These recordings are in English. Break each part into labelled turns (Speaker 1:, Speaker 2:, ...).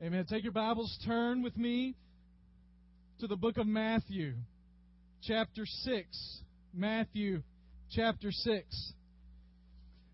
Speaker 1: Amen. Take your Bibles, turn with me to the book of Matthew, chapter 6. Matthew, chapter 6.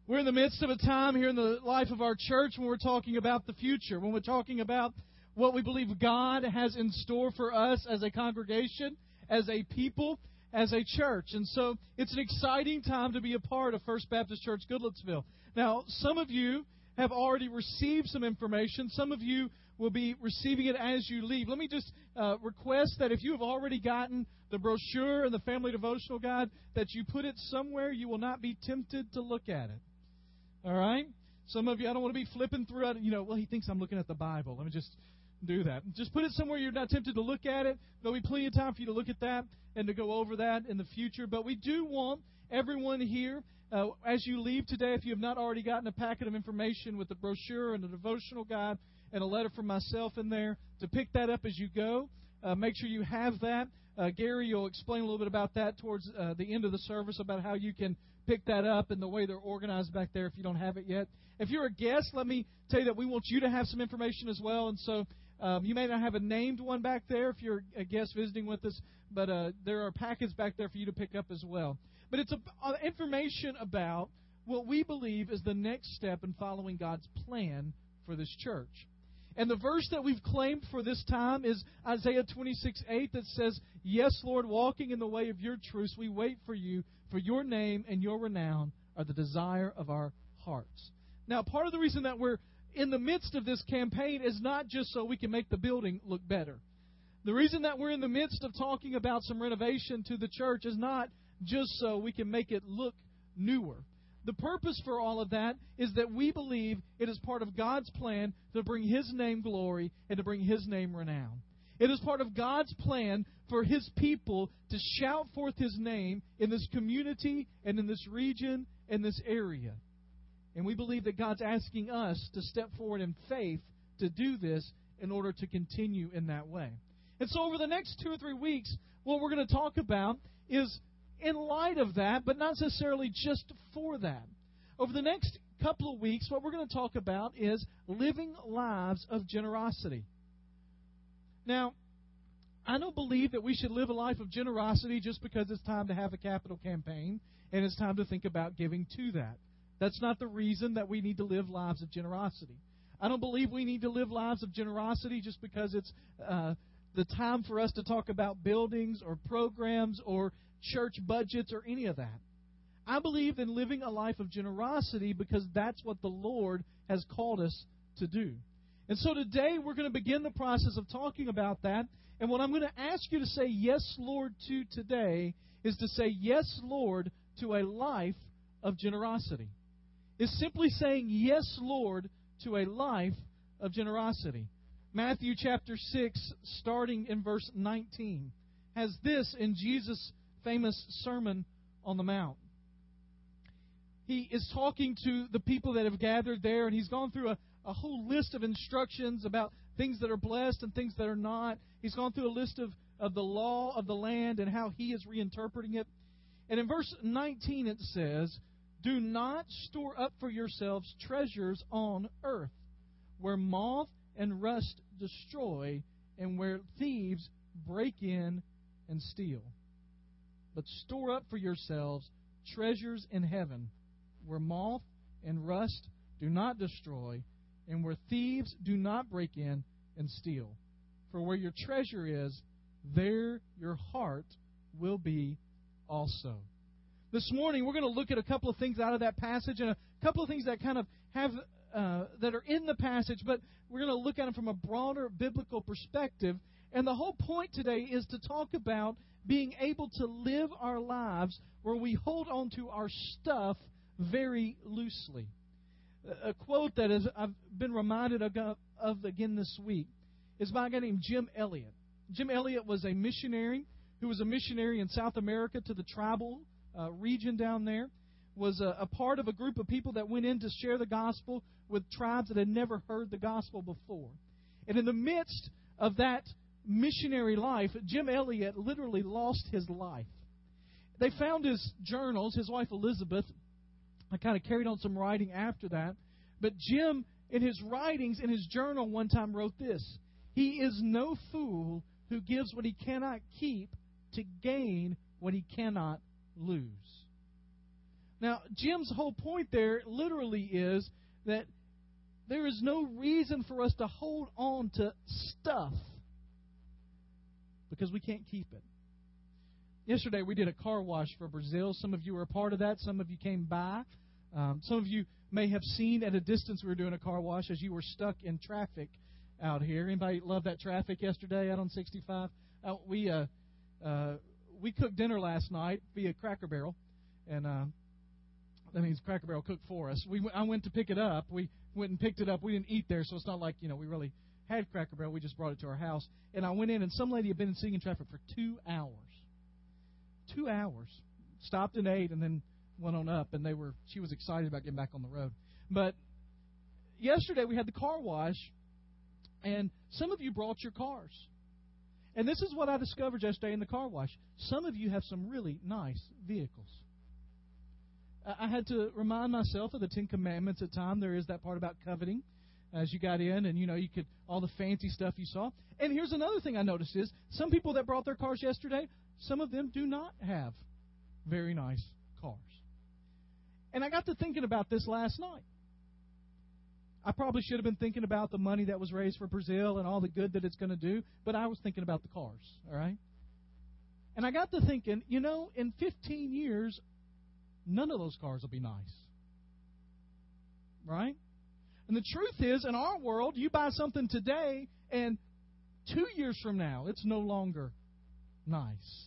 Speaker 1: We're in the midst of a time here in the life of our church when we're talking about the future, when we're talking about what we believe God has in store for us as a congregation, as a people, as a church. And so it's an exciting time to be a part of First Baptist Church Goodlettsville. Now, some of you have already received some information. Some of you will be receiving it as you leave. Let me just uh, request that if you have already gotten the brochure and the family devotional guide, that you put it somewhere you will not be tempted to look at it. All right? Some of you, I don't want to be flipping through it. You know, well, he thinks I'm looking at the Bible. Let me just do that. Just put it somewhere you're not tempted to look at it. There'll be plenty of time for you to look at that and to go over that in the future. But we do want everyone here, uh, as you leave today, if you have not already gotten a packet of information with the brochure and the devotional guide, and a letter from myself in there to pick that up as you go. Uh, make sure you have that. Uh, Gary, you'll explain a little bit about that towards uh, the end of the service about how you can pick that up and the way they're organized back there if you don't have it yet. If you're a guest, let me tell you that we want you to have some information as well. And so um, you may not have a named one back there if you're a guest visiting with us, but uh, there are packets back there for you to pick up as well. But it's a, uh, information about what we believe is the next step in following God's plan for this church. And the verse that we've claimed for this time is Isaiah 26 8 that says, Yes, Lord, walking in the way of your truth, we wait for you, for your name and your renown are the desire of our hearts. Now, part of the reason that we're in the midst of this campaign is not just so we can make the building look better. The reason that we're in the midst of talking about some renovation to the church is not just so we can make it look newer. The purpose for all of that is that we believe it is part of God's plan to bring His name glory and to bring His name renown. It is part of God's plan for His people to shout forth His name in this community and in this region and this area. And we believe that God's asking us to step forward in faith to do this in order to continue in that way. And so, over the next two or three weeks, what we're going to talk about is in light of that, but not necessarily just for that. Over the next couple of weeks, what we're going to talk about is living lives of generosity. Now, I don't believe that we should live a life of generosity just because it's time to have a capital campaign and it's time to think about giving to that. That's not the reason that we need to live lives of generosity. I don't believe we need to live lives of generosity just because it's uh, the time for us to talk about buildings or programs or church budgets or any of that. I believe in living a life of generosity because that's what the Lord has called us to do. And so today we're going to begin the process of talking about that. And what I'm going to ask you to say yes, Lord, to today is to say yes, Lord, to a life of generosity. Is simply saying yes, Lord, to a life of generosity. Matthew chapter 6, starting in verse 19, has this in Jesus' famous Sermon on the Mount. He is talking to the people that have gathered there, and he's gone through a, a whole list of instructions about things that are blessed and things that are not. He's gone through a list of, of the law of the land and how he is reinterpreting it. And in verse 19 it says, Do not store up for yourselves treasures on earth, where moth and rust destroy, and where thieves break in and steal but store up for yourselves treasures in heaven, where moth and rust do not destroy, and where thieves do not break in and steal. For where your treasure is, there your heart will be also. This morning, we're going to look at a couple of things out of that passage and a couple of things that kind of have uh, that are in the passage, but we're going to look at them from a broader biblical perspective. And the whole point today is to talk about being able to live our lives where we hold on to our stuff very loosely. A quote that is, I've been reminded of, of again this week is by a guy named Jim Elliot. Jim Elliot was a missionary who was a missionary in South America to the tribal uh, region down there. Was a, a part of a group of people that went in to share the gospel with tribes that had never heard the gospel before. And in the midst of that missionary life, Jim Elliot literally lost his life. They found his journals, his wife Elizabeth. I kind of carried on some writing after that. But Jim in his writings, in his journal, one time wrote this He is no fool who gives what he cannot keep to gain what he cannot lose. Now, Jim's whole point there literally is that there is no reason for us to hold on to stuff because we can't keep it. Yesterday we did a car wash for Brazil. Some of you were a part of that. Some of you came by. Um, some of you may have seen at a distance we were doing a car wash as you were stuck in traffic out here. Anybody love that traffic yesterday out on 65? Uh, we uh, uh, we cooked dinner last night via Cracker Barrel, and uh, that means Cracker Barrel cooked for us. We I went to pick it up. We went and picked it up. We didn't eat there, so it's not like you know we really had Cracker Barrel. We just brought it to our house. And I went in, and some lady had been sitting in traffic for two hours. Two hours. Stopped and ate, and then went on up. And they were she was excited about getting back on the road. But yesterday we had the car wash, and some of you brought your cars. And this is what I discovered yesterday in the car wash. Some of you have some really nice vehicles. Uh, I had to remind myself of the Ten Commandments at time. There is that part about coveting as you got in, and you know you could all the fancy stuff you saw. And here's another thing I noticed is some people that brought their cars yesterday, some of them do not have very nice cars. And I got to thinking about this last night. I probably should have been thinking about the money that was raised for Brazil and all the good that it's going to do, but I was thinking about the cars, all right? And I got to thinking, you know, in 15 years, none of those cars will be nice. Right? And the truth is, in our world, you buy something today, and two years from now, it's no longer nice.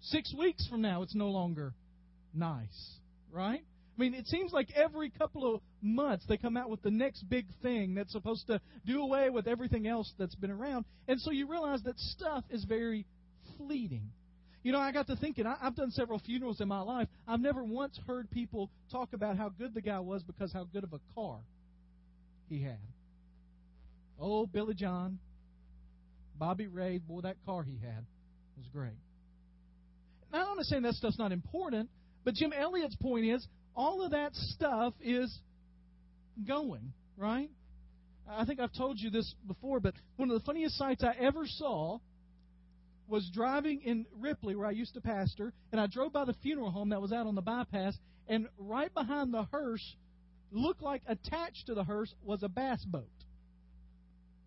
Speaker 1: Six weeks from now, it's no longer nice. Right? I mean, it seems like every couple of months they come out with the next big thing that's supposed to do away with everything else that's been around. And so you realize that stuff is very fleeting. You know, I got to thinking, I, I've done several funerals in my life. I've never once heard people talk about how good the guy was because how good of a car he had. Oh, Billy John, Bobby Ray, boy, that car he had was great. Now, I'm not saying that stuff's not important, but Jim Elliot's point is all of that stuff is going, right? I think I've told you this before, but one of the funniest sights I ever saw was driving in Ripley, where I used to pastor, and I drove by the funeral home that was out on the bypass, and right behind the hearse looked like attached to the hearse was a bass boat.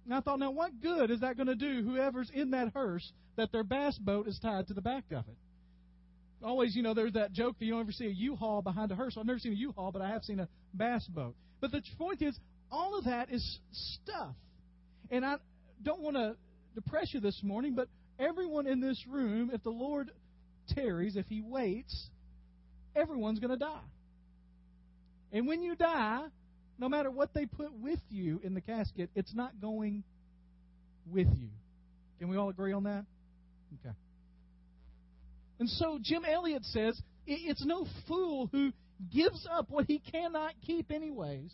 Speaker 1: And I thought, now what good is that going to do whoever's in that hearse that their bass boat is tied to the back of it? Always, you know, there's that joke that you don't ever see a U-Haul behind a hearse. I've never seen a U-Haul, but I have seen a bass boat. But the point is, all of that is stuff. And I don't want to depress you this morning, but everyone in this room, if the Lord tarries, if He waits, everyone's going to die. And when you die, no matter what they put with you in the casket, it's not going with you. Can we all agree on that? Okay. And so Jim Elliot says it's no fool who gives up what he cannot keep, anyways,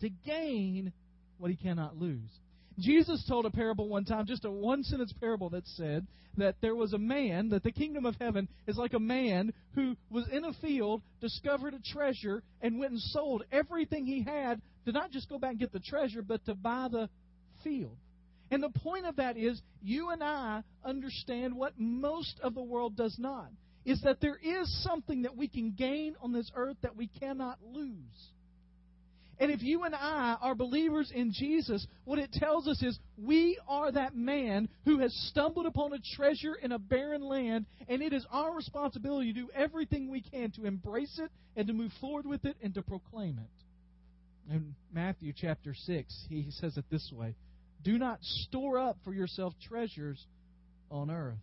Speaker 1: to gain what he cannot lose. Jesus told a parable one time, just a one sentence parable that said that there was a man, that the kingdom of heaven is like a man who was in a field, discovered a treasure, and went and sold everything he had to not just go back and get the treasure, but to buy the field. And the point of that is, you and I understand what most of the world does not. Is that there is something that we can gain on this earth that we cannot lose. And if you and I are believers in Jesus, what it tells us is we are that man who has stumbled upon a treasure in a barren land, and it is our responsibility to do everything we can to embrace it and to move forward with it and to proclaim it. In Matthew chapter 6, he says it this way Do not store up for yourself treasures on earth,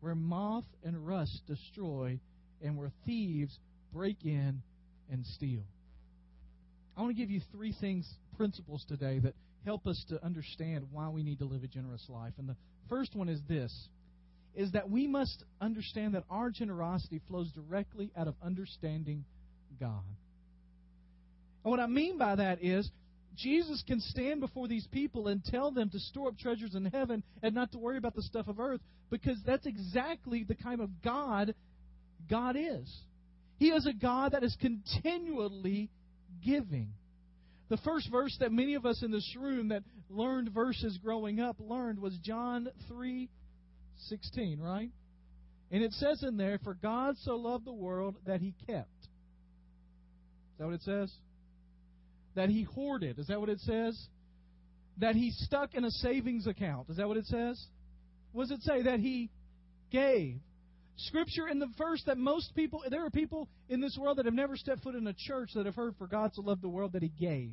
Speaker 1: where moth and rust destroy, and where thieves break in and steal. I want to give you three things, principles today that help us to understand why we need to live a generous life. And the first one is this is that we must understand that our generosity flows directly out of understanding God. And what I mean by that is Jesus can stand before these people and tell them to store up treasures in heaven and not to worry about the stuff of earth because that's exactly the kind of God God is. He is a God that is continually giving. The first verse that many of us in this room that learned verses growing up learned was John 3:16, right? And it says in there, "For God so loved the world that he kept." Is that what it says? That he hoarded. Is that what it says? That he stuck in a savings account. Is that what it says? What does it say? That he gave. Scripture in the verse that most people, there are people in this world that have never stepped foot in a church that have heard, for God so loved the world that He gave.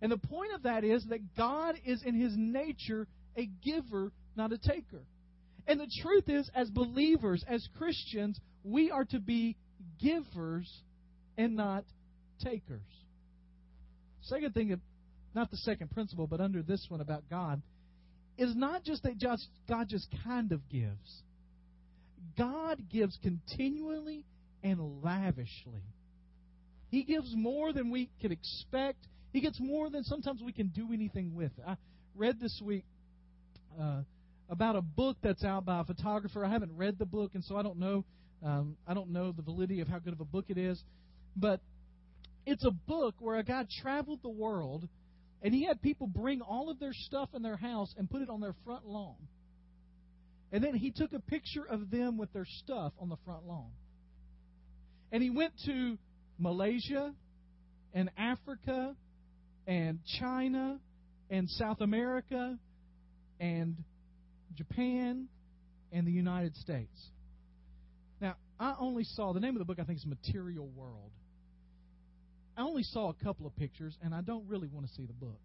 Speaker 1: And the point of that is that God is in His nature a giver, not a taker. And the truth is, as believers, as Christians, we are to be givers and not takers. Second thing, not the second principle, but under this one about God, is not just that God just kind of gives. God gives continually and lavishly. He gives more than we can expect. He gets more than sometimes we can do anything with. I read this week uh, about a book that's out by a photographer. I haven't read the book, and so I don't know. Um, I don't know the validity of how good of a book it is, but it's a book where a guy traveled the world, and he had people bring all of their stuff in their house and put it on their front lawn. And then he took a picture of them with their stuff on the front lawn. And he went to Malaysia and Africa and China and South America and Japan and the United States. Now, I only saw the name of the book, I think, is Material World. I only saw a couple of pictures, and I don't really want to see the book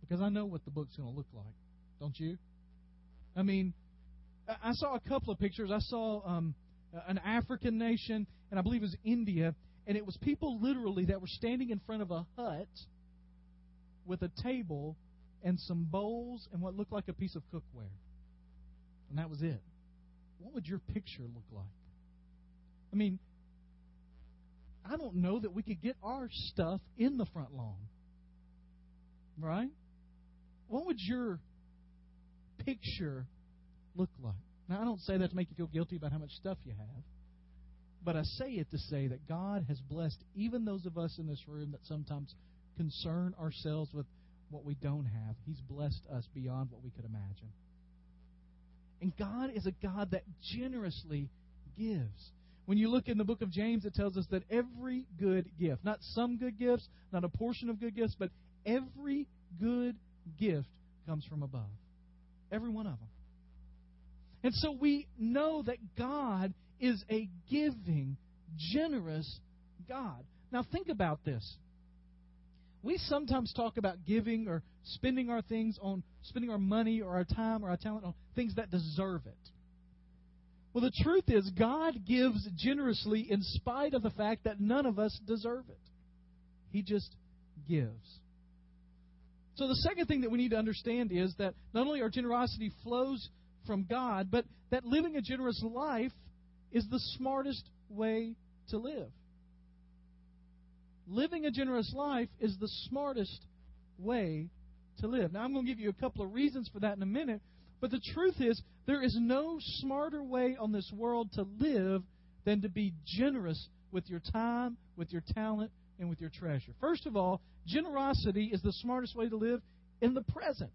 Speaker 1: because I know what the book's going to look like. Don't you? I mean, I saw a couple of pictures. I saw um, an African nation, and I believe it was India, and it was people literally that were standing in front of a hut with a table and some bowls and what looked like a piece of cookware. And that was it. What would your picture look like? I mean, I don't know that we could get our stuff in the front lawn. Right? What would your picture look like? Now, I don't say that to make you feel guilty about how much stuff you have, but I say it to say that God has blessed even those of us in this room that sometimes concern ourselves with what we don't have. He's blessed us beyond what we could imagine. And God is a God that generously gives. When you look in the book of James, it tells us that every good gift, not some good gifts, not a portion of good gifts, but every good gift comes from above. Every one of them. And so we know that God is a giving, generous God. Now think about this. We sometimes talk about giving or spending our things on spending our money or our time or our talent on things that deserve it. Well, the truth is, God gives generously in spite of the fact that none of us deserve it. He just gives. So, the second thing that we need to understand is that not only our generosity flows from God, but that living a generous life is the smartest way to live. Living a generous life is the smartest way to live. Now, I'm going to give you a couple of reasons for that in a minute, but the truth is, there is no smarter way on this world to live than to be generous with your time, with your talent, and with your treasure. First of all, generosity is the smartest way to live in the present,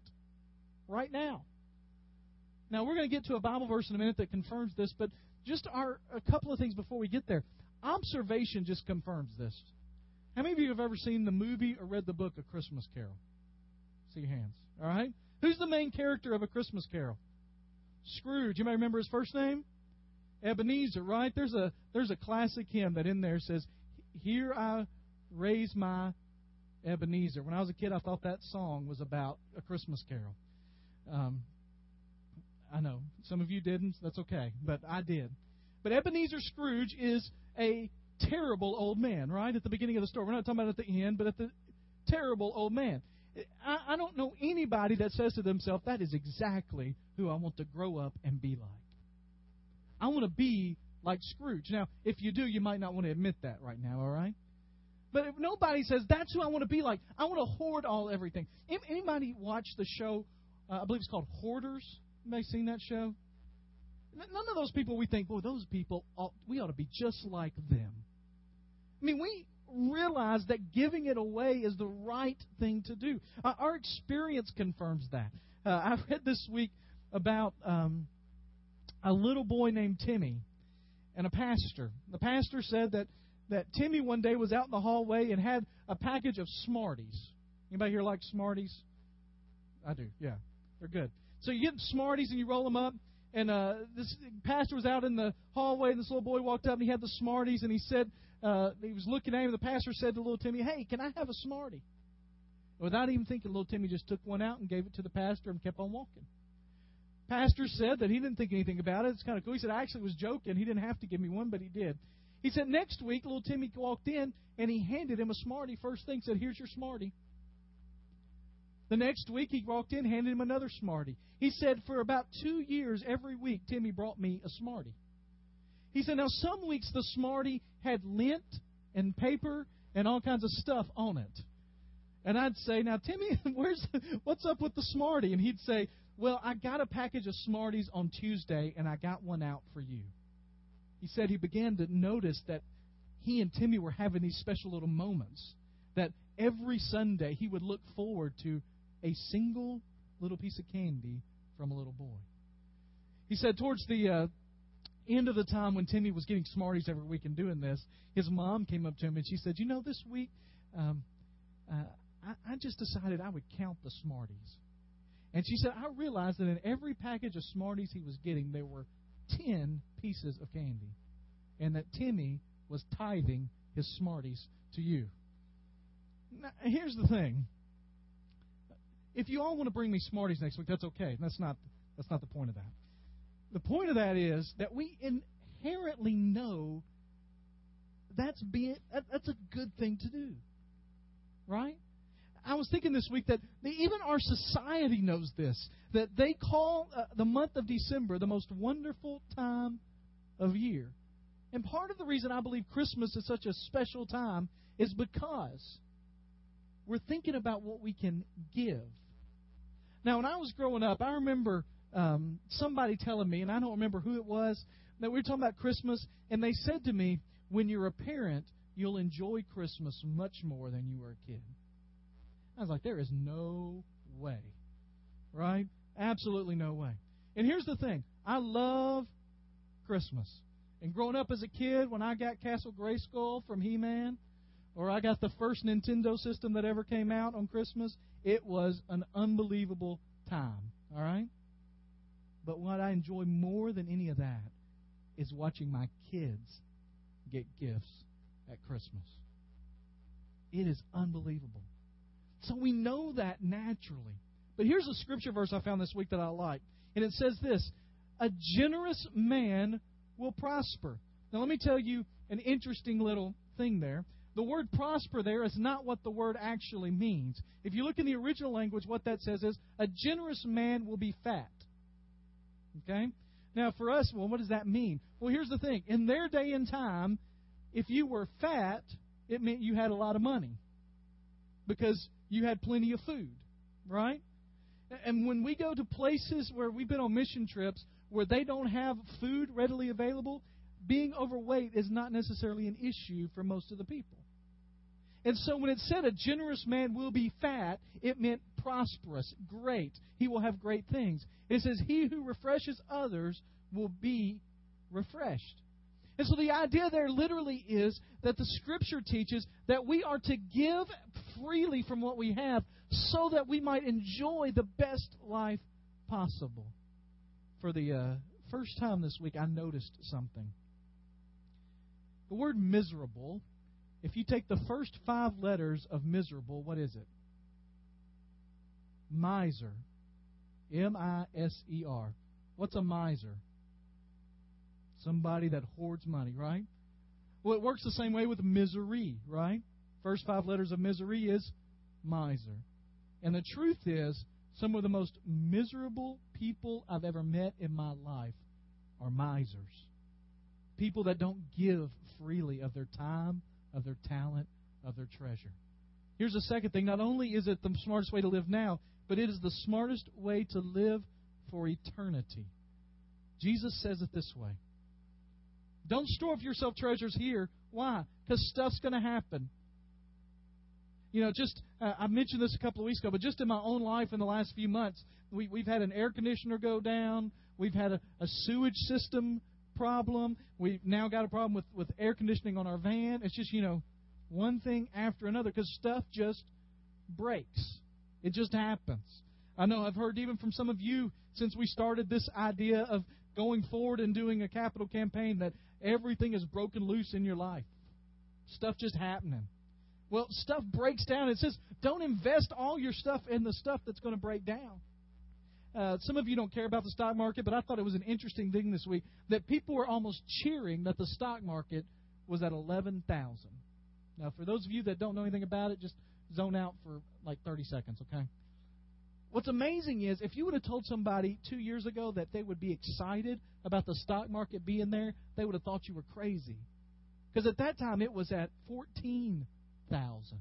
Speaker 1: right now. Now, we're going to get to a Bible verse in a minute that confirms this, but just our, a couple of things before we get there. Observation just confirms this. How many of you have ever seen the movie or read the book A Christmas Carol? See your hands. All right? Who's the main character of A Christmas Carol? Scrooge. You may remember his first name? Ebenezer, right? There's a there's a classic hymn that in there says, "Here I raise my Ebenezer." When I was a kid, I thought that song was about a Christmas Carol. Um, I know some of you didn't. That's okay, but I did. But Ebenezer Scrooge is a terrible old man, right? At the beginning of the story, we're not talking about at the end, but at the terrible old man. I, I don't know anybody that says to themselves, "That is exactly who I want to grow up and be like." I want to be like Scrooge. Now, if you do, you might not want to admit that right now. All right. But if nobody says that's who I want to be like, I want to hoard all everything. Anybody watch the show? Uh, I believe it's called Hoarders. Anybody seen that show? None of those people we think, boy, those people, ought, we ought to be just like them. I mean, we realize that giving it away is the right thing to do. Uh, our experience confirms that. Uh, I read this week about um, a little boy named Timmy and a pastor. The pastor said that, that Timmy one day was out in the hallway and had a package of Smarties. Anybody here like Smarties? I do, yeah. They're good. So you get Smarties and you roll them up, and uh, this pastor was out in the hallway, and this little boy walked up and he had the Smarties, and he said, uh, he was looking at him. And the pastor said to little Timmy, "Hey, can I have a Smartie?" Without even thinking, little Timmy just took one out and gave it to the pastor and kept on walking. Pastor said that he didn't think anything about it. It's kind of cool. He said, I actually was joking. He didn't have to give me one, but he did. He said, next week, little Timmy walked in and he handed him a Smartie. First thing, said, Here's your Smartie. The next week, he walked in, handed him another Smartie. He said, For about two years, every week, Timmy brought me a Smartie. He said, Now, some weeks the Smartie had lint and paper and all kinds of stuff on it. And I'd say, Now, Timmy, where's what's up with the Smartie? And he'd say, Well, I got a package of Smarties on Tuesday, and I got one out for you. He said he began to notice that he and Timmy were having these special little moments. That every Sunday he would look forward to a single little piece of candy from a little boy. He said towards the uh, end of the time when Timmy was getting Smarties every week and doing this, his mom came up to him and she said, "You know, this week um, uh, I, I just decided I would count the Smarties." And she said, "I realized that in every package of Smarties he was getting, there were ten pieces of candy, and that Timmy was tithing his Smarties to you." Now, here's the thing if you all want to bring me Smarties next week, that's okay. That's not that's not the point of that. The point of that is that we inherently know that's being that's a good thing to do, right? I was thinking this week that even our society knows this that they call uh, the month of December the most wonderful time of year. And part of the reason I believe Christmas is such a special time is because we're thinking about what we can give now, when I was growing up, I remember um, somebody telling me, and I don't remember who it was, that we were talking about Christmas, and they said to me, when you're a parent, you'll enjoy Christmas much more than you were a kid. I was like, there is no way. Right? Absolutely no way. And here's the thing I love Christmas. And growing up as a kid, when I got Castle Grayskull from He Man, or I got the first Nintendo system that ever came out on Christmas, it was an unbelievable time. All right? But what I enjoy more than any of that is watching my kids get gifts at Christmas. It is unbelievable. So we know that naturally. But here's a scripture verse I found this week that I like. And it says this A generous man will prosper. Now, let me tell you an interesting little thing there the word prosper there is not what the word actually means. If you look in the original language, what that says is a generous man will be fat. Okay? Now, for us, well, what does that mean? Well, here's the thing. In their day and time, if you were fat, it meant you had a lot of money because you had plenty of food, right? And when we go to places where we've been on mission trips where they don't have food readily available, being overweight is not necessarily an issue for most of the people. And so when it said a generous man will be fat, it meant prosperous, great. He will have great things. It says, He who refreshes others will be refreshed. And so the idea there literally is that the Scripture teaches that we are to give freely from what we have so that we might enjoy the best life possible. For the uh, first time this week, I noticed something. The word miserable if you take the first five letters of miserable, what is it? Miser. M I S E R. What's a miser? Somebody that hoards money, right? Well, it works the same way with misery, right? First five letters of misery is miser. And the truth is, some of the most miserable people I've ever met in my life are misers. People that don't give freely of their time, of their talent, of their treasure. Here's the second thing. Not only is it the smartest way to live now, but it is the smartest way to live for eternity. Jesus says it this way Don't store up yourself treasures here. Why? Because stuff's going to happen. You know, just uh, I mentioned this a couple of weeks ago, but just in my own life in the last few months, we, we've had an air conditioner go down. We've had a, a sewage system problem. We've now got a problem with, with air conditioning on our van. It's just, you know, one thing after another because stuff just breaks. It just happens. I know I've heard even from some of you since we started this idea of going forward and doing a capital campaign that everything is broken loose in your life. Stuff just happening. Well, stuff breaks down. It says, don't invest all your stuff in the stuff that's going to break down. Uh, some of you don't care about the stock market, but I thought it was an interesting thing this week that people were almost cheering that the stock market was at 11,000. Now, for those of you that don't know anything about it, just zone out for like 30 seconds, okay? What's amazing is if you would have told somebody two years ago that they would be excited about the stock market being there, they would have thought you were crazy. Because at that time it was at 14,000.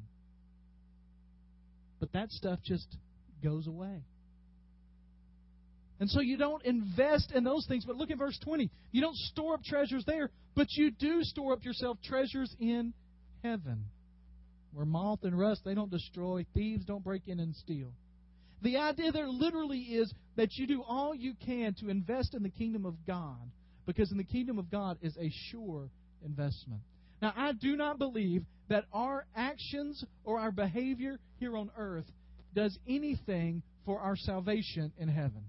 Speaker 1: But that stuff just goes away. And so you don't invest in those things. But look at verse 20. You don't store up treasures there, but you do store up yourself treasures in heaven. Where moth and rust, they don't destroy. Thieves don't break in and steal. The idea there literally is that you do all you can to invest in the kingdom of God, because in the kingdom of God is a sure investment. Now, I do not believe that our actions or our behavior here on earth does anything for our salvation in heaven.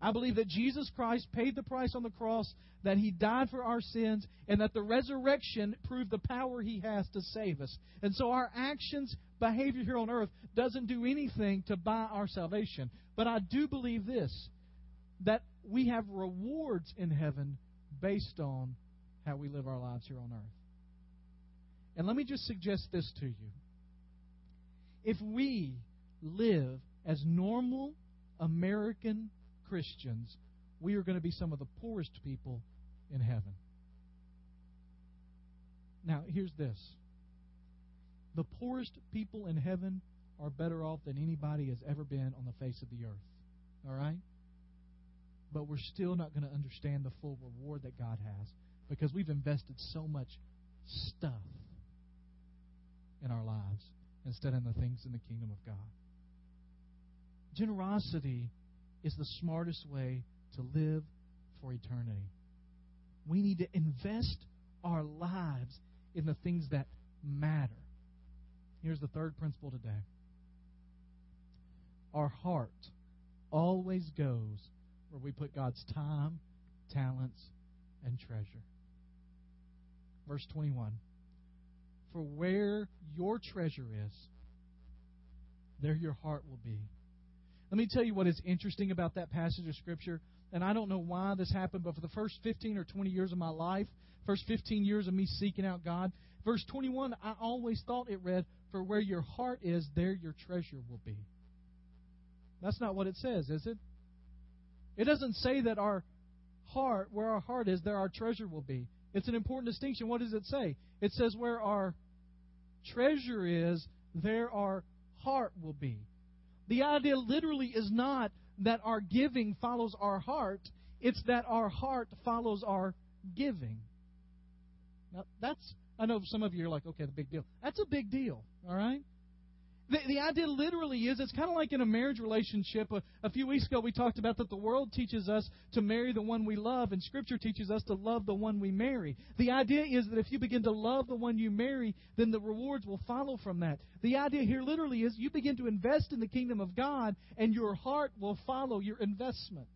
Speaker 1: I believe that Jesus Christ paid the price on the cross, that he died for our sins, and that the resurrection proved the power he has to save us. And so our actions, behavior here on earth doesn't do anything to buy our salvation. But I do believe this that we have rewards in heaven based on how we live our lives here on earth. And let me just suggest this to you. If we live as normal American Christians, we are going to be some of the poorest people in heaven. Now, here's this the poorest people in heaven are better off than anybody has ever been on the face of the earth. All right? But we're still not going to understand the full reward that God has because we've invested so much stuff in our lives instead of the things in the kingdom of God. Generosity is the smartest way to live for eternity. We need to invest our lives in the things that matter. Here's the third principle today our heart always goes where we put God's time, talents, and treasure. Verse 21 For where your treasure is, there your heart will be. Let me tell you what is interesting about that passage of Scripture. And I don't know why this happened, but for the first 15 or 20 years of my life, first 15 years of me seeking out God, verse 21, I always thought it read, For where your heart is, there your treasure will be. That's not what it says, is it? It doesn't say that our heart, where our heart is, there our treasure will be. It's an important distinction. What does it say? It says, Where our treasure is, there our heart will be. The idea literally is not that our giving follows our heart, it's that our heart follows our giving. Now, that's, I know some of you are like, okay, the big deal. That's a big deal, all right? The, the idea literally is it's kind of like in a marriage relationship. A, a few weeks ago, we talked about that the world teaches us to marry the one we love, and Scripture teaches us to love the one we marry. The idea is that if you begin to love the one you marry, then the rewards will follow from that. The idea here literally is you begin to invest in the kingdom of God, and your heart will follow your investment.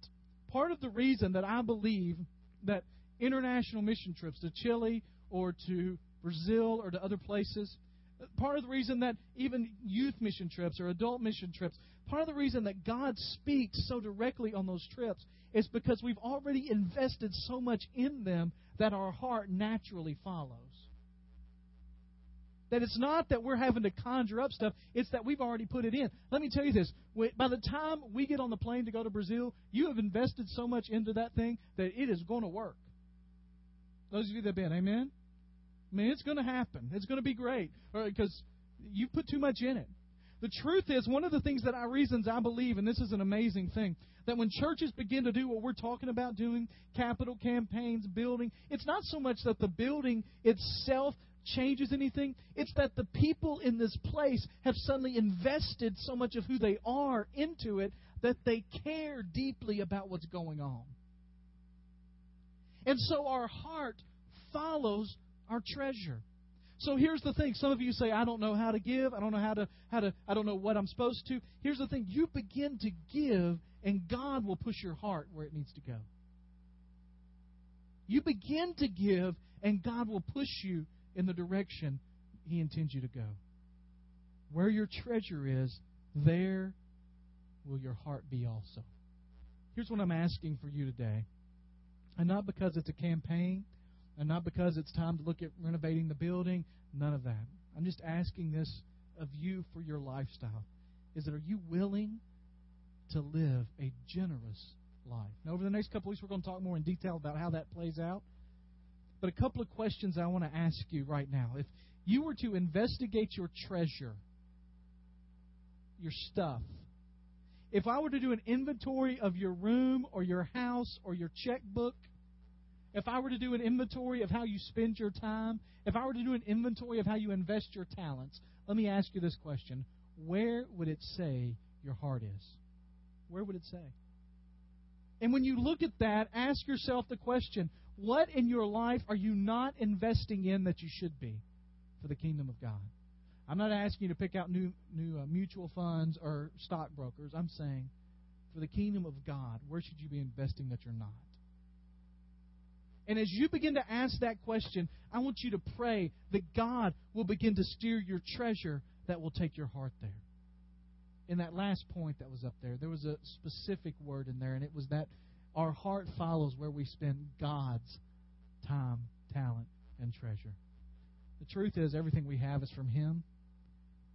Speaker 1: Part of the reason that I believe that international mission trips to Chile or to Brazil or to other places part of the reason that even youth mission trips or adult mission trips, part of the reason that God speaks so directly on those trips is because we've already invested so much in them that our heart naturally follows. That it's not that we're having to conjure up stuff, it's that we've already put it in. Let me tell you this by the time we get on the plane to go to Brazil, you have invested so much into that thing that it is going to work. Those of you that have been, amen? I mean, it's going to happen. It's going to be great because you put too much in it. The truth is, one of the things that I reasons I believe, and this is an amazing thing, that when churches begin to do what we're talking about doing, capital campaigns, building, it's not so much that the building itself changes anything. It's that the people in this place have suddenly invested so much of who they are into it that they care deeply about what's going on. And so our heart follows our treasure. So here's the thing. Some of you say, I don't know how to give. I don't know how to, how to, I don't know what I'm supposed to. Here's the thing. You begin to give, and God will push your heart where it needs to go. You begin to give, and God will push you in the direction He intends you to go. Where your treasure is, there will your heart be also. Here's what I'm asking for you today. And not because it's a campaign, and not because it's time to look at renovating the building, none of that. I'm just asking this of you for your lifestyle. Is that are you willing to live a generous life? Now, over the next couple weeks, we're going to talk more in detail about how that plays out. But a couple of questions I want to ask you right now. If you were to investigate your treasure, your stuff, if I were to do an inventory of your room or your house or your checkbook, if I were to do an inventory of how you spend your time, if I were to do an inventory of how you invest your talents, let me ask you this question. Where would it say your heart is? Where would it say? And when you look at that, ask yourself the question what in your life are you not investing in that you should be for the kingdom of God? I'm not asking you to pick out new, new uh, mutual funds or stockbrokers. I'm saying for the kingdom of God, where should you be investing that you're not? And as you begin to ask that question, I want you to pray that God will begin to steer your treasure that will take your heart there. In that last point that was up there, there was a specific word in there, and it was that our heart follows where we spend God's time, talent, and treasure. The truth is, everything we have is from Him.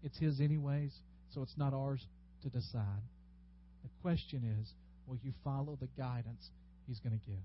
Speaker 1: It's His, anyways, so it's not ours to decide. The question is, will you follow the guidance He's going to give?